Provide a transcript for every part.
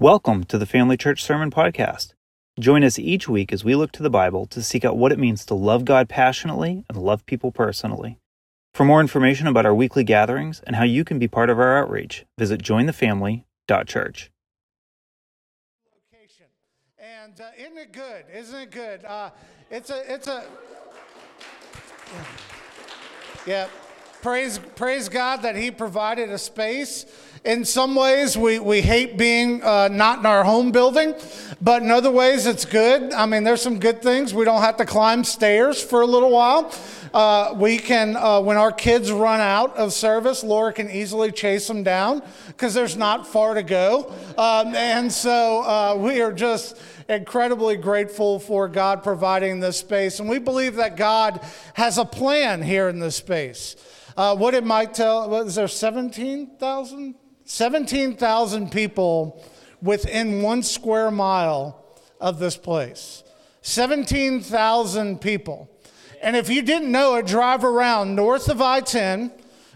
Welcome to the Family Church Sermon Podcast. Join us each week as we look to the Bible to seek out what it means to love God passionately and love people personally. For more information about our weekly gatherings and how you can be part of our outreach, visit jointhefamily.church. And uh, isn't it good? Isn't it good? Uh, it's a, it's a, yeah. yeah. Praise, praise God that He provided a space. In some ways, we, we hate being uh, not in our home building, but in other ways, it's good. I mean, there's some good things. We don't have to climb stairs for a little while. Uh, we can, uh, when our kids run out of service, Laura can easily chase them down because there's not far to go. Um, and so uh, we are just incredibly grateful for God providing this space. And we believe that God has a plan here in this space. Uh, what it might tell, was there 17,000? 17,000 people within one square mile of this place. 17,000 people. And if you didn't know it, drive around north of I 10.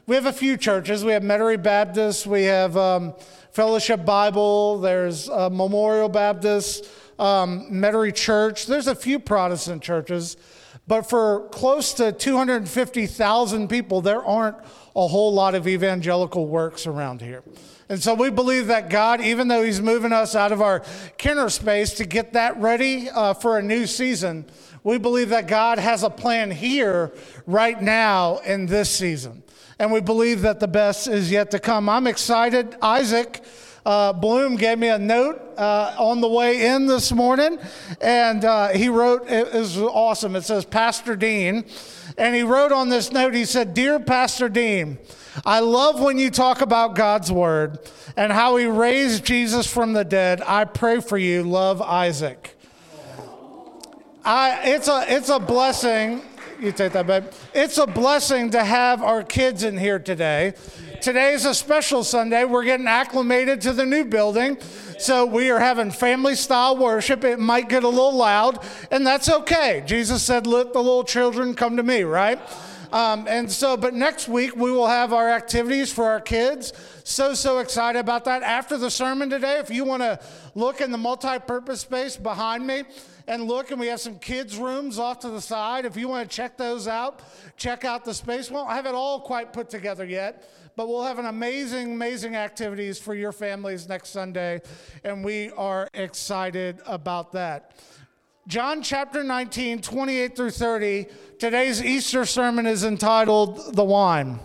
We have a few churches. We have Metairie Baptist, we have um, Fellowship Bible, there's uh, Memorial Baptist, um, Metairie Church. There's a few Protestant churches. But for close to 250,000 people, there aren't a whole lot of evangelical works around here. And so we believe that God, even though He's moving us out of our Kenner space to get that ready uh, for a new season, we believe that God has a plan here right now in this season. And we believe that the best is yet to come. I'm excited. Isaac uh, Bloom gave me a note uh, on the way in this morning, and uh, he wrote, it was awesome. It says, Pastor Dean. And he wrote on this note, he said, Dear Pastor Dean, I love when you talk about God's word and how he raised Jesus from the dead. I pray for you. Love Isaac. I, it's, a, it's a blessing. You take that, babe. It's a blessing to have our kids in here today. Today is a special Sunday. We're getting acclimated to the new building. So we are having family style worship. It might get a little loud, and that's okay. Jesus said, Let the little children come to me, right? Um, and so, but next week we will have our activities for our kids. So, so excited about that. After the sermon today, if you want to look in the multi purpose space behind me, and look, and we have some kids' rooms off to the side. If you want to check those out, check out the space. We won't have it all quite put together yet, but we'll have an amazing, amazing activities for your families next Sunday, and we are excited about that. John chapter 19, 28 through 30. Today's Easter sermon is entitled The Wine.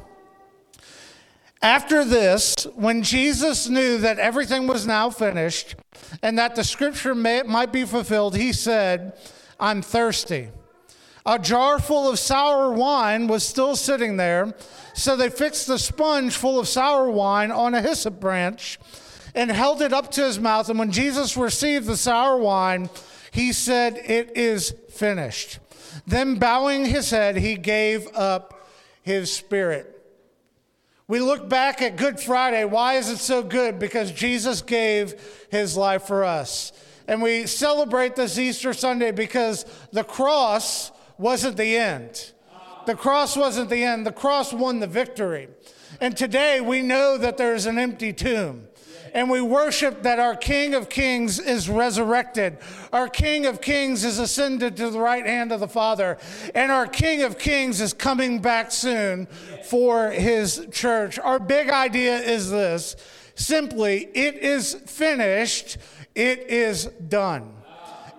After this, when Jesus knew that everything was now finished and that the scripture may, might be fulfilled, he said, I'm thirsty. A jar full of sour wine was still sitting there, so they fixed a sponge full of sour wine on a hyssop branch and held it up to his mouth. And when Jesus received the sour wine, he said, It is finished. Then, bowing his head, he gave up his spirit. We look back at Good Friday. Why is it so good? Because Jesus gave his life for us. And we celebrate this Easter Sunday because the cross wasn't the end. The cross wasn't the end. The cross won the victory. And today we know that there is an empty tomb and we worship that our King of Kings is resurrected. Our King of Kings is ascended to the right hand of the Father, and our King of Kings is coming back soon for his church. Our big idea is this simply, it is finished, it is done.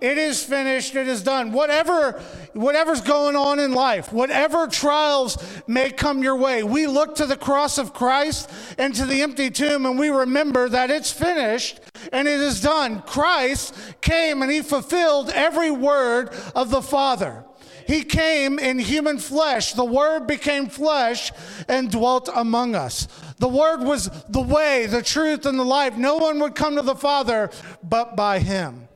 It is finished. It is done. Whatever, whatever's going on in life, whatever trials may come your way, we look to the cross of Christ and to the empty tomb and we remember that it's finished and it is done. Christ came and he fulfilled every word of the Father. He came in human flesh. The Word became flesh and dwelt among us. The Word was the way, the truth, and the life. No one would come to the Father but by Him.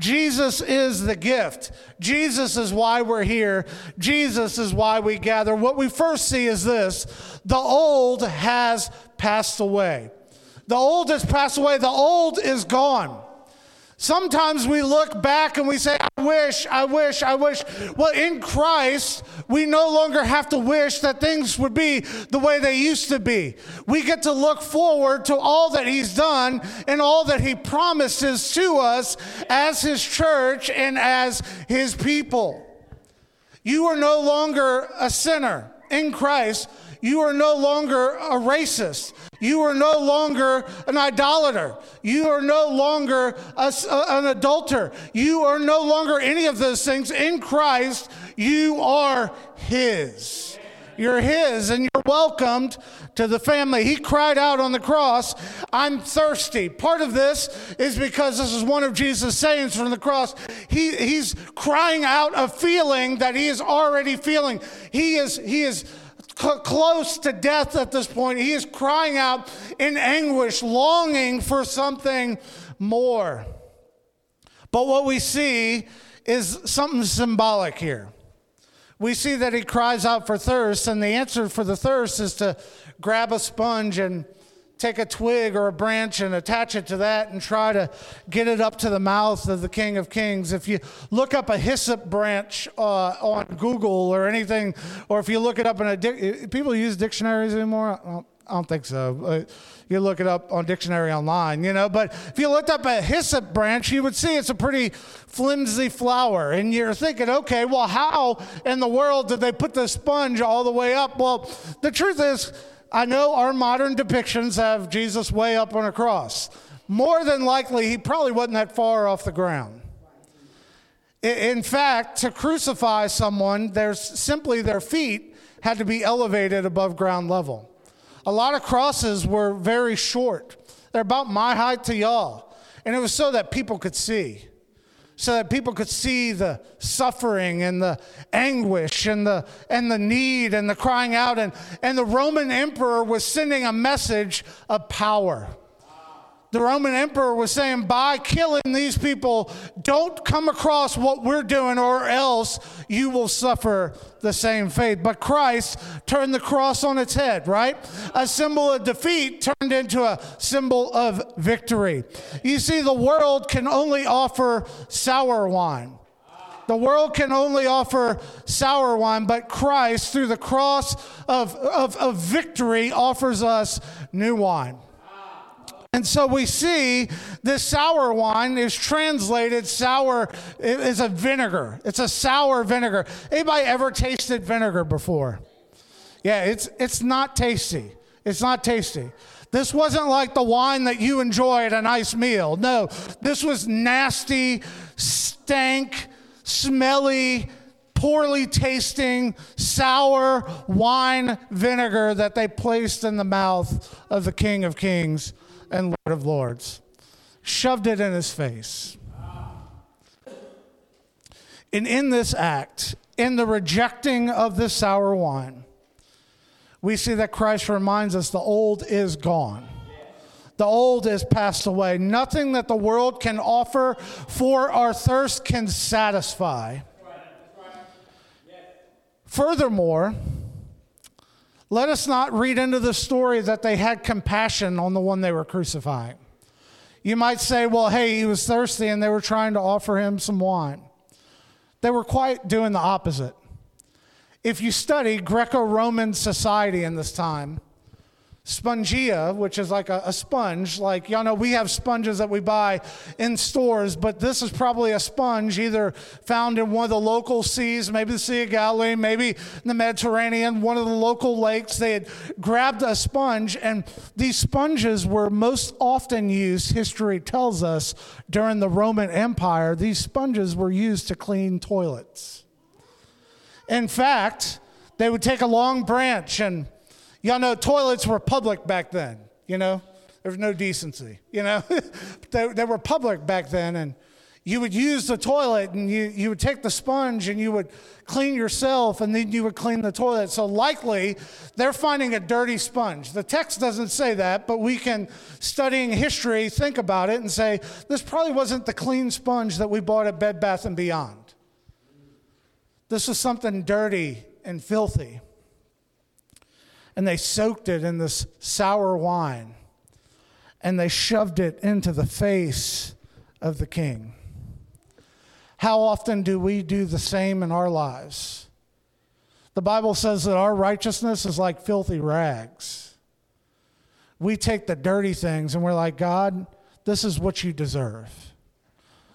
Jesus is the gift. Jesus is why we're here. Jesus is why we gather. What we first see is this the old has passed away. The old has passed away, the old is gone. Sometimes we look back and we say, I wish, I wish, I wish. Well, in Christ, we no longer have to wish that things would be the way they used to be. We get to look forward to all that He's done and all that He promises to us as His church and as His people. You are no longer a sinner in Christ. You are no longer a racist. You are no longer an idolater. You are no longer a, an adulterer. You are no longer any of those things. In Christ, you are His. You're His, and you're welcomed to the family. He cried out on the cross, I'm thirsty. Part of this is because this is one of Jesus' sayings from the cross. He, he's crying out a feeling that he is already feeling. He is, he is close to death at this point. He is crying out in anguish, longing for something more. But what we see is something symbolic here. We see that he cries out for thirst, and the answer for the thirst is to grab a sponge and take a twig or a branch and attach it to that and try to get it up to the mouth of the King of Kings. If you look up a hyssop branch uh, on Google or anything, or if you look it up in a di- people use dictionaries anymore. I don't think so. Uh, you look it up on dictionary online, you know. But if you looked up a hyssop branch, you would see it's a pretty flimsy flower. And you're thinking, okay, well, how in the world did they put the sponge all the way up? Well, the truth is, I know our modern depictions have Jesus way up on a cross. More than likely, he probably wasn't that far off the ground. In fact, to crucify someone, there's simply their feet had to be elevated above ground level. A lot of crosses were very short. They're about my height to y'all. And it was so that people could see so that people could see the suffering and the anguish and the, and the need and the crying out. And, and the Roman emperor was sending a message of power the Roman emperor was saying, by killing these people, don't come across what we're doing, or else you will suffer the same fate. But Christ turned the cross on its head, right? A symbol of defeat turned into a symbol of victory. You see, the world can only offer sour wine. The world can only offer sour wine, but Christ, through the cross of, of, of victory, offers us new wine. And so we see this sour wine is translated sour is a vinegar. It's a sour vinegar. Anybody ever tasted vinegar before? Yeah, it's it's not tasty. It's not tasty. This wasn't like the wine that you enjoy at a nice meal. No, this was nasty, stank, smelly, poorly tasting, sour wine vinegar that they placed in the mouth of the King of Kings and Lord of Lords. Shoved it in his face. And in this act, in the rejecting of this sour wine, we see that Christ reminds us the old is gone. The old is passed away. Nothing that the world can offer for our thirst can satisfy. Furthermore, let us not read into the story that they had compassion on the one they were crucifying. You might say, well, hey, he was thirsty and they were trying to offer him some wine. They were quite doing the opposite. If you study Greco Roman society in this time, spongia, which is like a, a, sponge. Like, y'all know we have sponges that we buy in stores, but this is probably a sponge either found in one of the local seas, maybe the Sea of Galilee, maybe in the Mediterranean, one of the local lakes. They had grabbed a sponge, and these sponges were most often used, history tells us, during the Roman Empire. These sponges were used to clean toilets. In fact, they would take a long branch and Y'all know toilets were public back then, you know? There was no decency, you know? they, they were public back then, and you would use the toilet and you, you would take the sponge and you would clean yourself and then you would clean the toilet. So, likely, they're finding a dirty sponge. The text doesn't say that, but we can, studying history, think about it and say, this probably wasn't the clean sponge that we bought at Bed Bath and Beyond. This was something dirty and filthy and they soaked it in this sour wine and they shoved it into the face of the king. how often do we do the same in our lives? The Bible says that our righteousness is like filthy rags. We take the dirty things and we're like, God, this is what you deserve.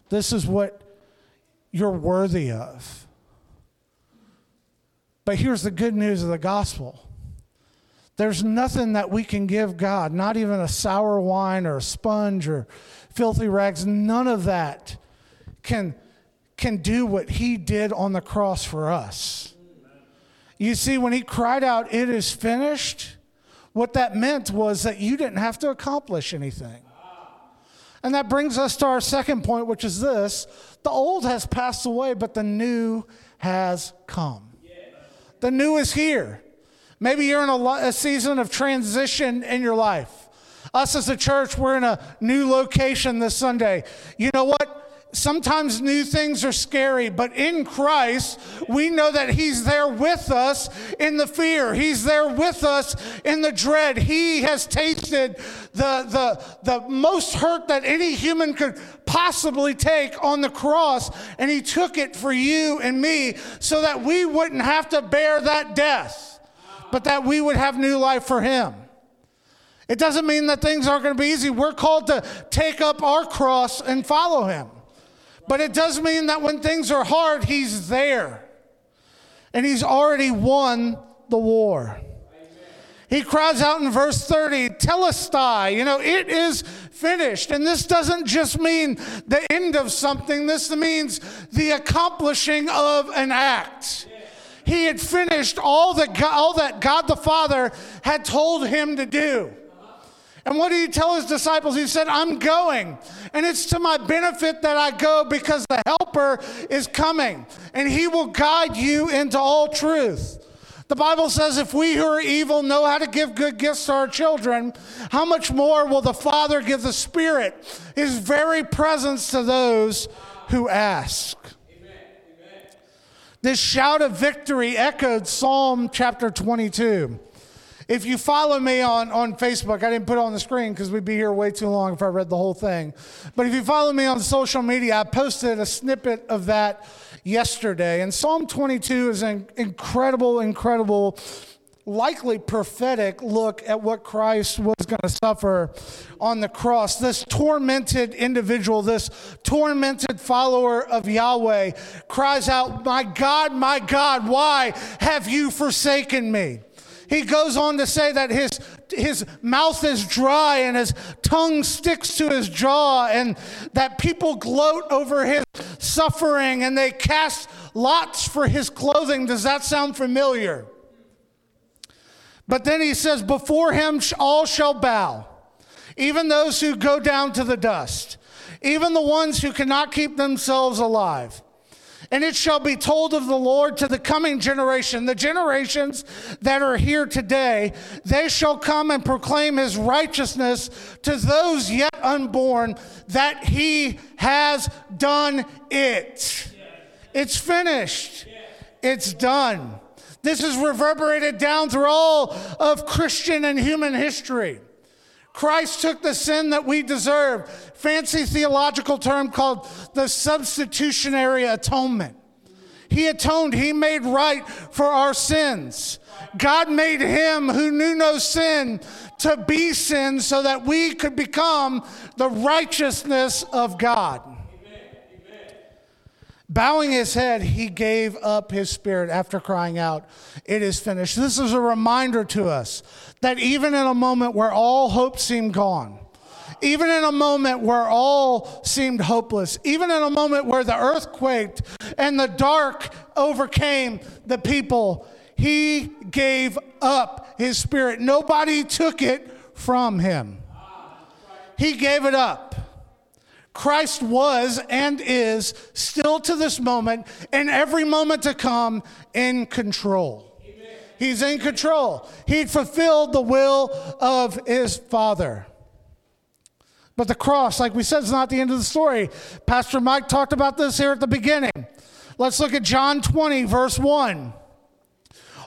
This is what you're worthy of. But here's the good news of the gospel there's nothing that we can give God, not even a sour wine or a sponge or filthy rags. None of that can, can do what He did on the cross for us. You see, when He cried out, It is finished, what that meant was that you didn't have to accomplish anything. And that brings us to our second point, which is this the old has passed away, but the new has come. The new is here. Maybe you're in a, a, season of transition in your life. Us as a church, we're in a new location this Sunday. You know what? Sometimes new things are scary, but in Christ, we know that He's there with us in the fear. He's there with us in the dread. He has tasted the, the, the most hurt that any human could possibly take on the cross, and He took it for you and me so that we wouldn't have to bear that death, but that we would have new life for Him. It doesn't mean that things aren't going to be easy. We're called to take up our cross and follow Him. But it does mean that when things are hard, He's there. And He's already won the war. He cries out in verse 30, Tetelestai, you know, it is finished. And this doesn't just mean the end of something, this means the accomplishing of an act. He had finished all that God, all that God the Father had told him to do. And what did he tell his disciples? He said, I'm going. And it's to my benefit that I go because the helper is coming and he will guide you into all truth. The Bible says, if we who are evil know how to give good gifts to our children, how much more will the Father give the Spirit, his very presence to those who ask? This shout of victory echoed Psalm chapter 22. If you follow me on, on Facebook, I didn't put it on the screen because we'd be here way too long if I read the whole thing. But if you follow me on social media, I posted a snippet of that yesterday. And Psalm 22 is an incredible, incredible, likely prophetic look at what Christ was going to suffer on the cross. This tormented individual, this tormented follower of Yahweh, cries out, My God, my God, why have you forsaken me? He goes on to say that his, his mouth is dry and his tongue sticks to his jaw, and that people gloat over his suffering and they cast lots for his clothing. Does that sound familiar? But then he says, Before him all shall bow, even those who go down to the dust, even the ones who cannot keep themselves alive. And it shall be told of the Lord to the coming generation, the generations that are here today, they shall come and proclaim his righteousness to those yet unborn, that he has done it. It's finished, it's done. This is reverberated down through all of Christian and human history. Christ took the sin that we deserve. Fancy theological term called the substitutionary atonement. He atoned, He made right for our sins. God made Him who knew no sin to be sin so that we could become the righteousness of God. Bowing his head, he gave up his spirit after crying out, It is finished. This is a reminder to us that even in a moment where all hope seemed gone, even in a moment where all seemed hopeless, even in a moment where the earth quaked and the dark overcame the people, he gave up his spirit. Nobody took it from him, he gave it up. Christ was and is still to this moment and every moment to come in control. He's in control. He fulfilled the will of his Father. But the cross, like we said, is not the end of the story. Pastor Mike talked about this here at the beginning. Let's look at John 20, verse 1.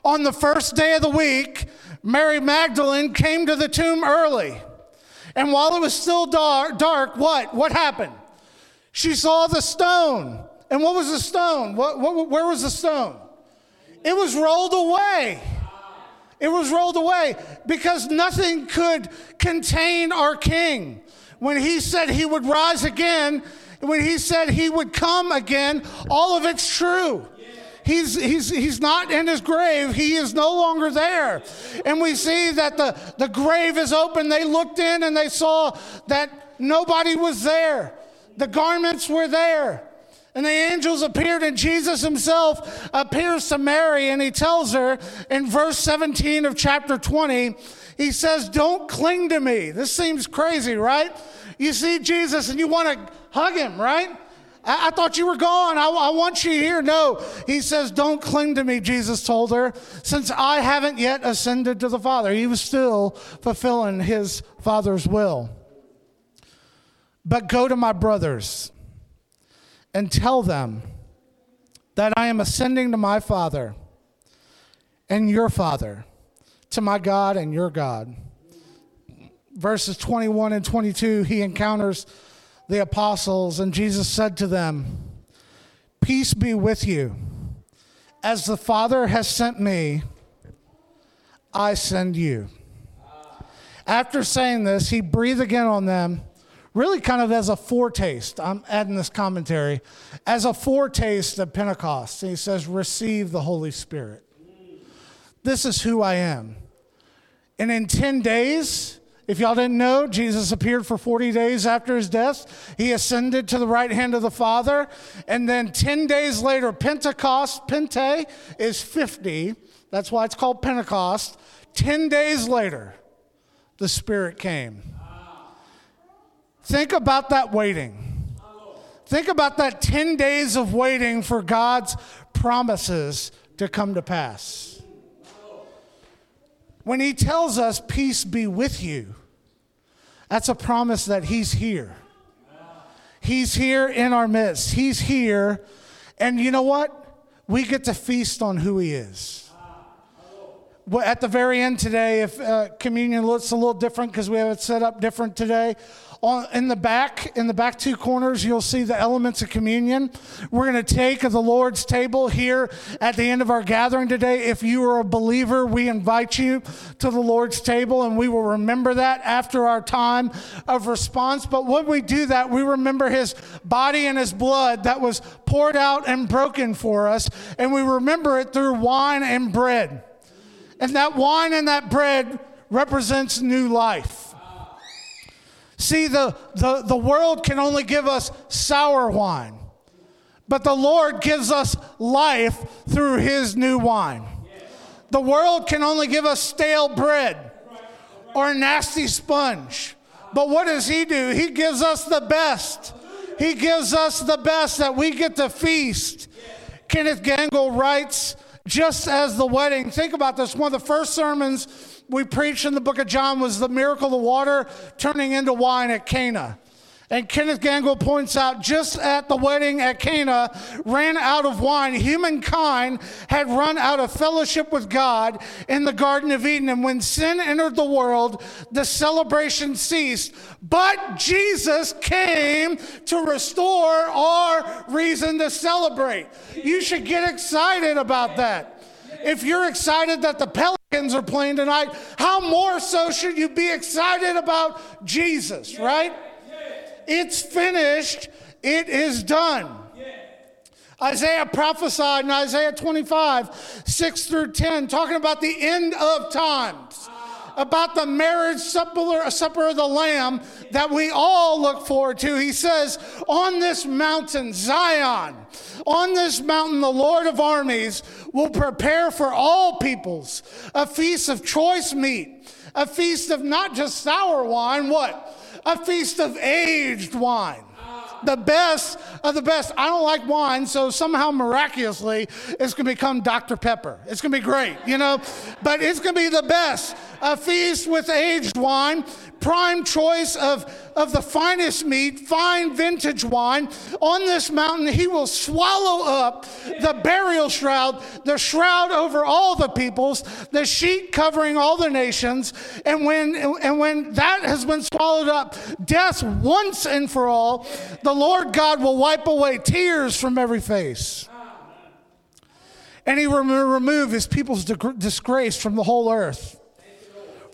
On the first day of the week, Mary Magdalene came to the tomb early. And while it was still dark, dark what? What happened? She saw the stone And what was the stone? What, what, where was the stone? It was rolled away. It was rolled away because nothing could contain our king. When he said he would rise again, when he said he would come again, all of it's true. He's, he's, he's not in his grave. He is no longer there. And we see that the, the grave is open. They looked in and they saw that nobody was there. The garments were there. And the angels appeared, and Jesus himself appears to Mary, and he tells her in verse 17 of chapter 20, he says, Don't cling to me. This seems crazy, right? You see Jesus and you want to hug him, right? I, I thought you were gone. I, I want you here. No. He says, Don't cling to me, Jesus told her, since I haven't yet ascended to the Father. He was still fulfilling his Father's will. But go to my brothers and tell them that I am ascending to my Father and your Father, to my God and your God. Verses 21 and 22, he encounters the apostles, and Jesus said to them, Peace be with you. As the Father has sent me, I send you. After saying this, he breathed again on them really kind of as a foretaste. I'm adding this commentary as a foretaste of Pentecost. And he says, Receive the Holy Spirit. This is who I am. And in 10 days, if y'all didn't know, Jesus appeared for 40 days after his death. He ascended to the right hand of the Father. And then 10 days later, Pentecost, Pente is 50. That's why it's called Pentecost. 10 days later, the Spirit came. Think about that waiting. Think about that 10 days of waiting for God's promises to come to pass. When He tells us, Peace be with you, that's a promise that He's here. He's here in our midst. He's here. And you know what? We get to feast on who He is. At the very end today, if uh, communion looks a little different because we have it set up different today, on, in the back, in the back two corners, you'll see the elements of communion. We're going to take the Lord's table here at the end of our gathering today. If you are a believer, we invite you to the Lord's table, and we will remember that after our time of response. But when we do that, we remember His body and His blood that was poured out and broken for us, and we remember it through wine and bread. And that wine and that bread represents new life. See, the, the, the world can only give us sour wine, but the Lord gives us life through his new wine. The world can only give us stale bread or a nasty sponge. But what does he do? He gives us the best. He gives us the best that we get to feast. Kenneth Gangel writes, just as the wedding, think about this, one of the first sermons we preached in the book of John was the miracle of the water turning into wine at Cana. And Kenneth Gangel points out just at the wedding at Cana ran out of wine. Humankind had run out of fellowship with God in the Garden of Eden. And when sin entered the world, the celebration ceased. But Jesus came to restore our reason to celebrate. You should get excited about that. If you're excited that the Pelicans are playing tonight, how more so should you be excited about Jesus, right? It's finished, it is done. Isaiah prophesied in Isaiah 25, 6 through 10, talking about the end of times, ah. about the marriage supper, supper of the Lamb that we all look forward to. He says, On this mountain, Zion, on this mountain, the Lord of armies will prepare for all peoples a feast of choice meat, a feast of not just sour wine, what? A feast of aged wine the best of the best. I don't like wine, so somehow miraculously it's to become Dr. Pepper. It's to be great, you know, but it's to be the best. A feast with aged wine prime choice of, of the finest meat, fine vintage wine. On this mountain, he will swallow up the burial shroud, the shroud over all the peoples, the sheet covering all the nations. And when, and when that has been swallowed up, death once and for all, the Lord God will wipe away tears from every face. And he will remove his people's disgrace from the whole earth.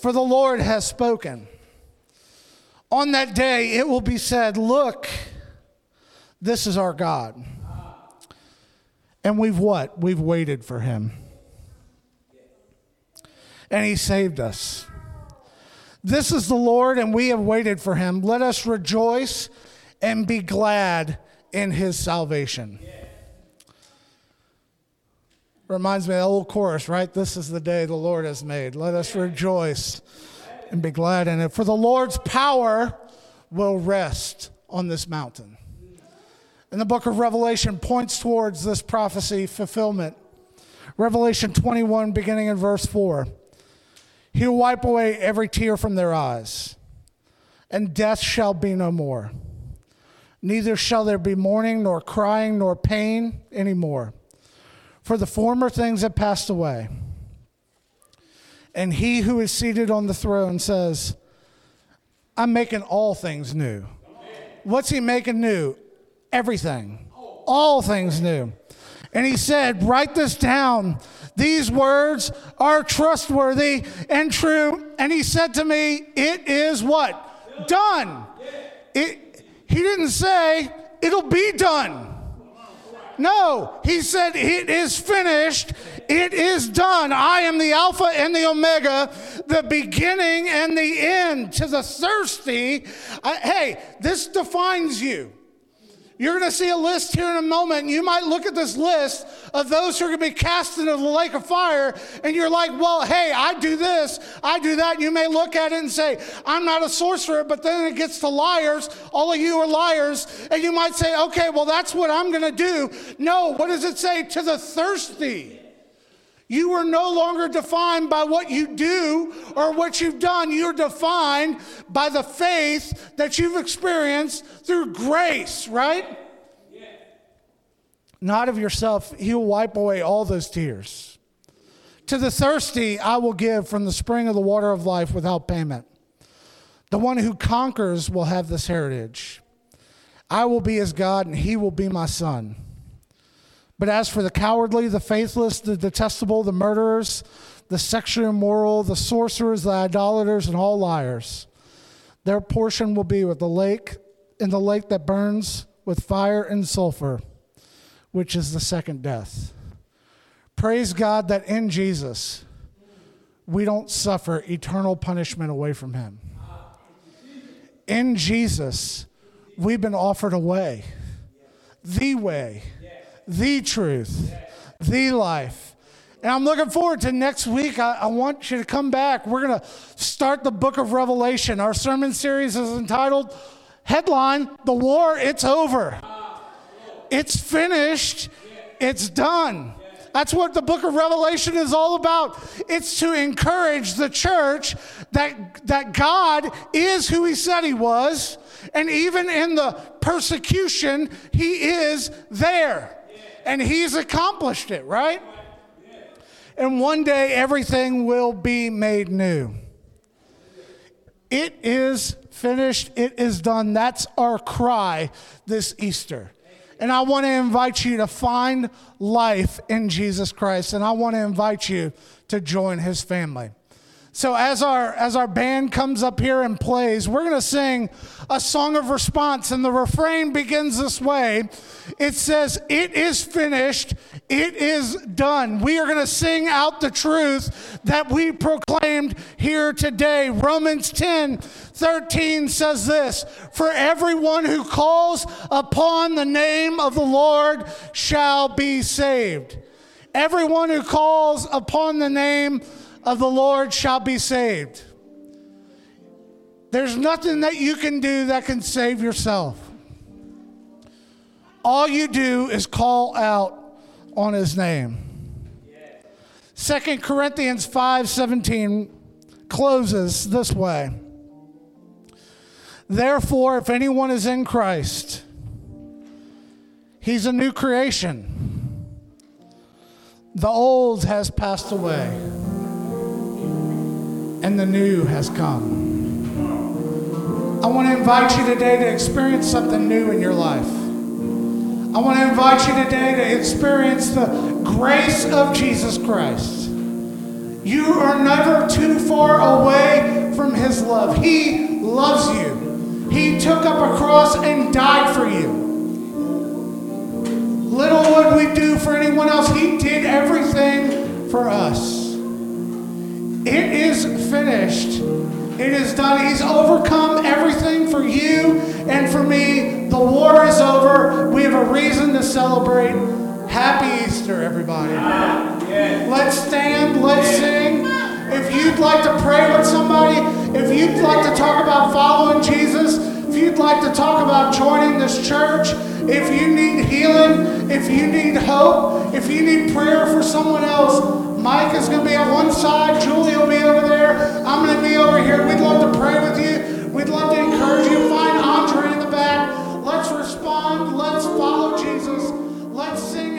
For the Lord has spoken. On that day, it will be said, Look, this is our God. And we've what? We've waited for him. And he saved us. This is the Lord, and we have waited for him. Let us rejoice and be glad in his salvation. Reminds me of the old chorus, right? This is the day the Lord has made. Let us rejoice and be glad in it. For the Lord's power will rest on this mountain. And the book of Revelation points towards this prophecy fulfillment. Revelation 21, beginning in verse 4. He will wipe away every tear from their eyes, and death shall be no more. Neither shall there be mourning, nor crying, nor pain anymore, for the former things have passed away. And he who is seated on the throne says, I'm making all things new. What's he making new? Everything. All things new. And he said, Write this down. These words are trustworthy and true. And he said to me, It is what? Done. It, he didn't say, It'll be done. No, he said, It is finished. It is done. I am the Alpha and the Omega, the beginning and the end. To the thirsty, I, hey, this defines you. You're going to see a list here in a moment, and you might look at this list of those who are going to be cast into the lake of fire, and you're like, well, hey, I do this, I do that. You may look at it and say, I'm not a sorcerer, but then it gets to liars. All of you are liars. And you might say, okay, well, that's what I'm going to do. No, what does it say? To the thirsty. You are no longer defined by what you do or what you've done. You're defined by the faith that you've experienced through grace, right? Yeah. Not of yourself. He'll wipe away all those tears. To the thirsty, I will give from the spring of the water of life without payment. The one who conquers will have this heritage. I will be his God, and he will be my son. But as for the cowardly, the faithless, the detestable, the murderers, the sexually immoral, the sorcerers, the idolaters, and all liars, their portion will be with the lake in the lake that burns with fire and sulfur, which is the second death. Praise God that in Jesus we don't suffer eternal punishment away from Him. In Jesus, we've been offered a way, the way the truth, the life. And I'm looking forward to next week. I, I want you to come back. We're going to start the book of Revelation. Our sermon series is entitled Headline The War, It's Over. It's finished, it's done. That's what the book of Revelation is all about. It's to encourage the church that, that God is who he said he was, and even in the persecution, he is there and he's accomplished it, right? And one day everything will be made new. It is finished, it is done. That's our cry this Easter. And I want to invite you to find life in Jesus Christ, and I want to invite you to join his family. So as our as our band comes up here and plays, we're going to sing a song of response and the refrain begins this way. It says, "It is finished. It is done." We are going to sing out the truth that we proclaimed here today. Romans 10 13 says this, "For everyone who calls upon the name of the Lord shall be saved." Everyone who calls upon the name of the Lord shall be saved. There's nothing that you can do that can save yourself. All you do is call out on his name. Second Corinthians 5:17 closes this way. Therefore, if anyone is in Christ, he's a new creation. The old has passed away, and the new has come. I want to invite you today to experience something new in your life. I want to invite you today to experience the grace of Jesus Christ. You are never too far away from His love. He loves you. He took up a cross and died for you. Little would we do for anyone It is done. He's overcome everything for you and for me. The war is over. We have a reason to celebrate. Happy Easter, everybody. Let's stand, let's sing. If you'd like to pray with somebody, if you'd like to talk about following Jesus, if you'd like to talk about joining this church, if you need healing, if you need hope, if you need prayer for someone else, Mike is going to be on one side, Julie will be over there, I'm going to be over here. We'd love to pray with you, we'd love to encourage you. Find Andre in the back. Let's respond, let's follow Jesus, let's sing.